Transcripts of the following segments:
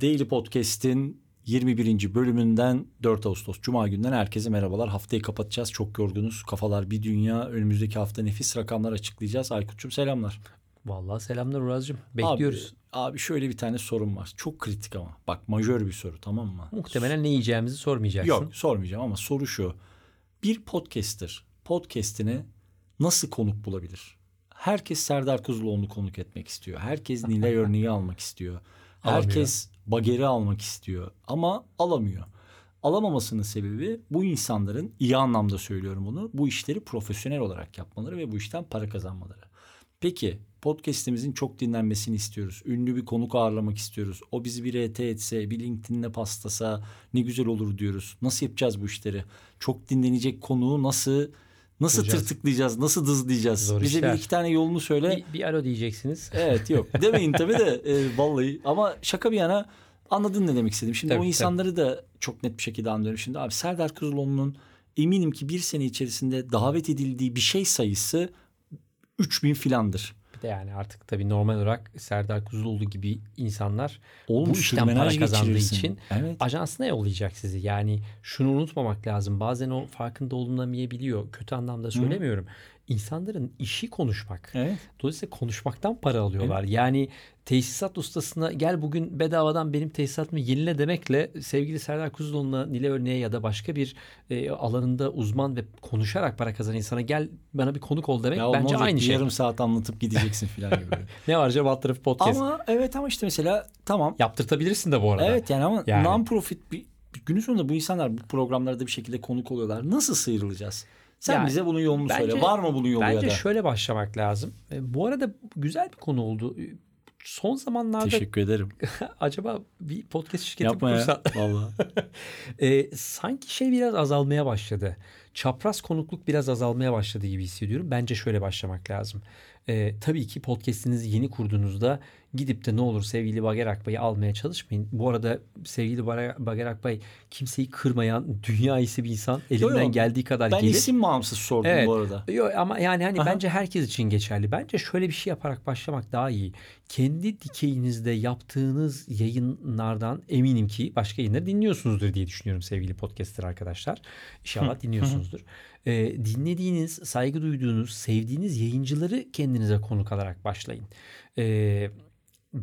Daily Podcast'in 21. bölümünden 4 Ağustos Cuma günden herkese merhabalar. Haftayı kapatacağız. Çok yorgunuz. Kafalar bir dünya. Önümüzdeki hafta nefis rakamlar açıklayacağız. Aykut'cum selamlar. Vallahi selamlar Uraz'cığım. Bekliyoruz. Abi, abi şöyle bir tane sorun var. Çok kritik ama. Bak majör bir soru tamam mı? Muhtemelen ne yiyeceğimizi sormayacaksın. Yok sormayacağım ama soru şu. Bir podcaster podcast'ine nasıl konuk bulabilir? Herkes Serdar Kuzuloğlu'nu konuk etmek istiyor. Herkes Nilay örneği almak istiyor. Herkes Bager'i almak istiyor ama alamıyor. Alamamasının sebebi bu insanların iyi anlamda söylüyorum bunu. Bu işleri profesyonel olarak yapmaları ve bu işten para kazanmaları. Peki podcast'imizin çok dinlenmesini istiyoruz. Ünlü bir konuk ağırlamak istiyoruz. O bizi bir RT etse, bir LinkedIn'le paslasa ne güzel olur diyoruz. Nasıl yapacağız bu işleri? Çok dinlenecek konuğu nasıl Nasıl Bulacağız. tırtıklayacağız? Nasıl dızlayacağız? Zor Bize işler. bir iki tane yolunu söyle. Bir, bir alo diyeceksiniz. Evet yok. Demeyin tabii de e, vallahi. Ama şaka bir yana anladın ne demek istedim. Şimdi tabii, o insanları tabii. da çok net bir şekilde anlıyorum. Şimdi abi Serdar Kuzuloğlu'nun eminim ki bir sene içerisinde davet edildiği bir şey sayısı 3000 filandır de yani artık tabii normal olarak Serdar Kuzuloğlu gibi insanlar bu işten para kazandığı için evet. ajansına yollayacak sizi. Yani şunu unutmamak lazım. Bazen o farkında olunamayabiliyor. Kötü anlamda söylemiyorum. Hı insanların işi konuşmak. Evet. Dolayısıyla konuşmaktan para alıyorlar. Evet. Yani tesisat ustasına gel bugün bedavadan benim tesisatımı yenile demekle sevgili Serdar Kuzuloğlu'na Nile Örneğe ya da başka bir e, alanında uzman ve konuşarak para kazanan insana gel bana bir konuk ol demek ya bence aynı şey. Yarım saat anlatıp gideceksin falan gibi. ne var acaba alt tarafı podcast. Ama evet ama işte mesela tamam. Yaptırtabilirsin de bu arada. Evet yani ama yani. non-profit bir günün sonunda bu insanlar bu programlarda bir şekilde konuk oluyorlar. Nasıl sıyrılacağız? Sen yani, bize bunun yolunu bence, söyle. Var mı bunun yolu bence ya da? Bence şöyle başlamak lazım. E, bu arada güzel bir konu oldu. E, son zamanlarda... Teşekkür ederim. acaba bir podcast şirketi Yapma kursa... ya. Valla. e, sanki şey biraz azalmaya başladı. Çapraz konukluk biraz azalmaya başladı gibi hissediyorum. Bence şöyle başlamak lazım. E, tabii ki podcast'inizi yeni kurduğunuzda gidip de ne olur sevgili Bager Akbay'ı almaya çalışmayın. Bu arada sevgili Bager Akbay kimseyi kırmayan dünya iyisi bir insan. Elinden yo, yo, geldiği kadar ben gelir. Ben isim bağımsız sordum evet. bu arada. Yok ama yani hani Aha. bence herkes için geçerli. Bence şöyle bir şey yaparak başlamak daha iyi. Kendi dikeyinizde yaptığınız yayınlardan eminim ki başka yayınları dinliyorsunuzdur diye düşünüyorum sevgili podcaster arkadaşlar. İnşallah dinliyorsunuzdur. Ee, dinlediğiniz, saygı duyduğunuz, sevdiğiniz yayıncıları kendinize konuk alarak başlayın. Ee,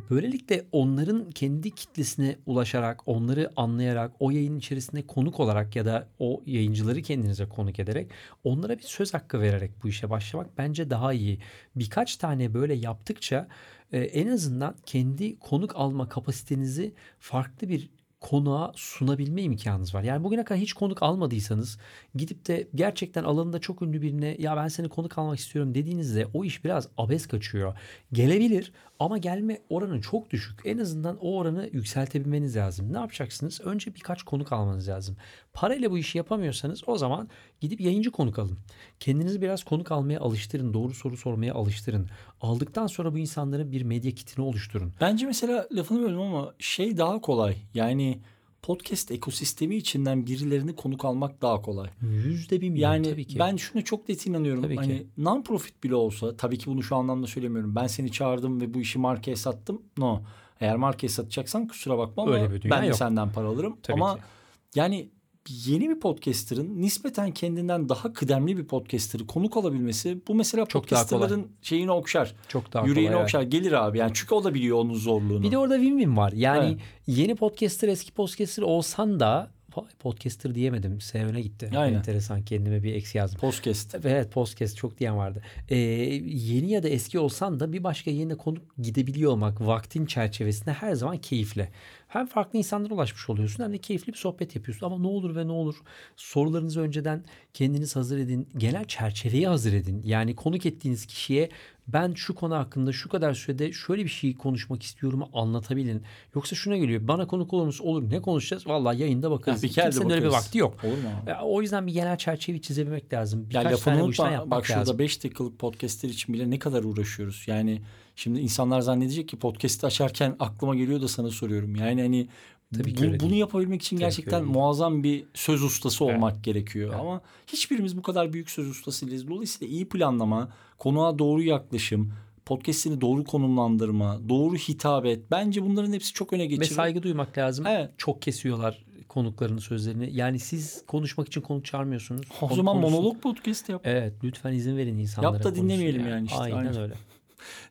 Böylelikle onların kendi kitlesine ulaşarak, onları anlayarak, o yayın içerisinde konuk olarak ya da o yayıncıları kendinize konuk ederek onlara bir söz hakkı vererek bu işe başlamak bence daha iyi. Birkaç tane böyle yaptıkça e, en azından kendi konuk alma kapasitenizi farklı bir konuğa sunabilme imkanınız var. Yani bugüne kadar hiç konuk almadıysanız gidip de gerçekten alanında çok ünlü birine ya ben seni konuk almak istiyorum dediğinizde o iş biraz abes kaçıyor. Gelebilir ama gelme oranı çok düşük. En azından o oranı yükseltebilmeniz lazım. Ne yapacaksınız? Önce birkaç konuk almanız lazım. Parayla bu işi yapamıyorsanız o zaman gidip yayıncı konuk alın. Kendinizi biraz konuk almaya alıştırın. Doğru soru sormaya alıştırın. Aldıktan sonra bu insanların bir medya kitini oluşturun. Bence mesela lafını bölüm ama şey daha kolay. Yani podcast ekosistemi içinden birilerini konuk almak daha kolay. Yüzde bir milyon yani tabii ki. Ben şuna çok net inanıyorum. Tabii hani non-profit bile olsa tabii ki bunu şu anlamda söylemiyorum. Ben seni çağırdım ve bu işi markaya sattım. No. Eğer markaya satacaksan kusura bakma ama Öyle bir ben de senden para alırım. Tabii ama ki. yani yeni bir podcaster'ın nispeten kendinden daha kıdemli bir podcaster'ı konuk alabilmesi bu mesela Çok podcaster'ların şeyini okşar. Çok daha Yüreğini kolay, okşar. Evet. Gelir abi. Yani çünkü o da biliyor onun zorluğunu. Bir de orada win-win var. Yani evet. yeni podcaster eski podcaster olsan da podcaster diyemedim. S öne gitti. Aynen. Enteresan kendime bir eksi yazdım. Podcast. Evet podcast çok diyen vardı. Ee, yeni ya da eski olsan da bir başka yerine konuk gidebiliyor olmak vaktin çerçevesinde her zaman keyifli. Hem farklı insanlara ulaşmış oluyorsun hem de keyifli bir sohbet yapıyorsun. Ama ne olur ve ne olur sorularınızı önceden kendiniz hazır edin. Genel çerçeveyi hazır edin. Yani konuk ettiğiniz kişiye ben şu konu hakkında şu kadar sürede şöyle bir şey konuşmak istiyorum anlatabilin. Yoksa şuna geliyor bana konuk olur musun? Olur ne konuşacağız? Vallahi yayında bakarız. Ya bir Kimsenin öyle bir vakti yok. Olur mu? O yüzden bir genel çerçeveyi çizebilmek lazım. Birkaç ya lafını unutma. Bak şurada 5 dakikalık podcastler için bile ne kadar uğraşıyoruz. Yani Şimdi insanlar zannedecek ki podcast'i açarken aklıma geliyor da sana soruyorum. Yani hani Tabii bu, bunu yapabilmek için Tabii gerçekten muazzam bir söz ustası olmak evet. gerekiyor. Evet. Ama hiçbirimiz bu kadar büyük söz ustası değiliz. Dolayısıyla iyi planlama, konuğa doğru yaklaşım, podcast'ini doğru konumlandırma, doğru hitabet. Bence bunların hepsi çok öne Ve geçirir. saygı duymak lazım. Evet. Çok kesiyorlar konuklarının sözlerini. Yani siz konuşmak için konuk çağırmıyorsunuz. O Konuk zaman konuşsun. monolog podcast yap. Evet lütfen izin verin insanlara. Yap da dinlemeyelim yani işte, Aynen aynen. öyle.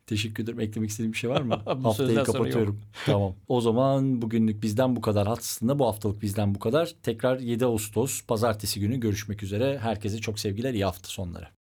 Teşekkür ederim. Eklemek istediğim bir şey var mı? Haftayı kapatıyorum. tamam. O zaman bugünlük bizden bu kadar. Aslında bu haftalık bizden bu kadar. Tekrar 7 Ağustos pazartesi günü görüşmek üzere. Herkese çok sevgiler. iyi hafta sonları.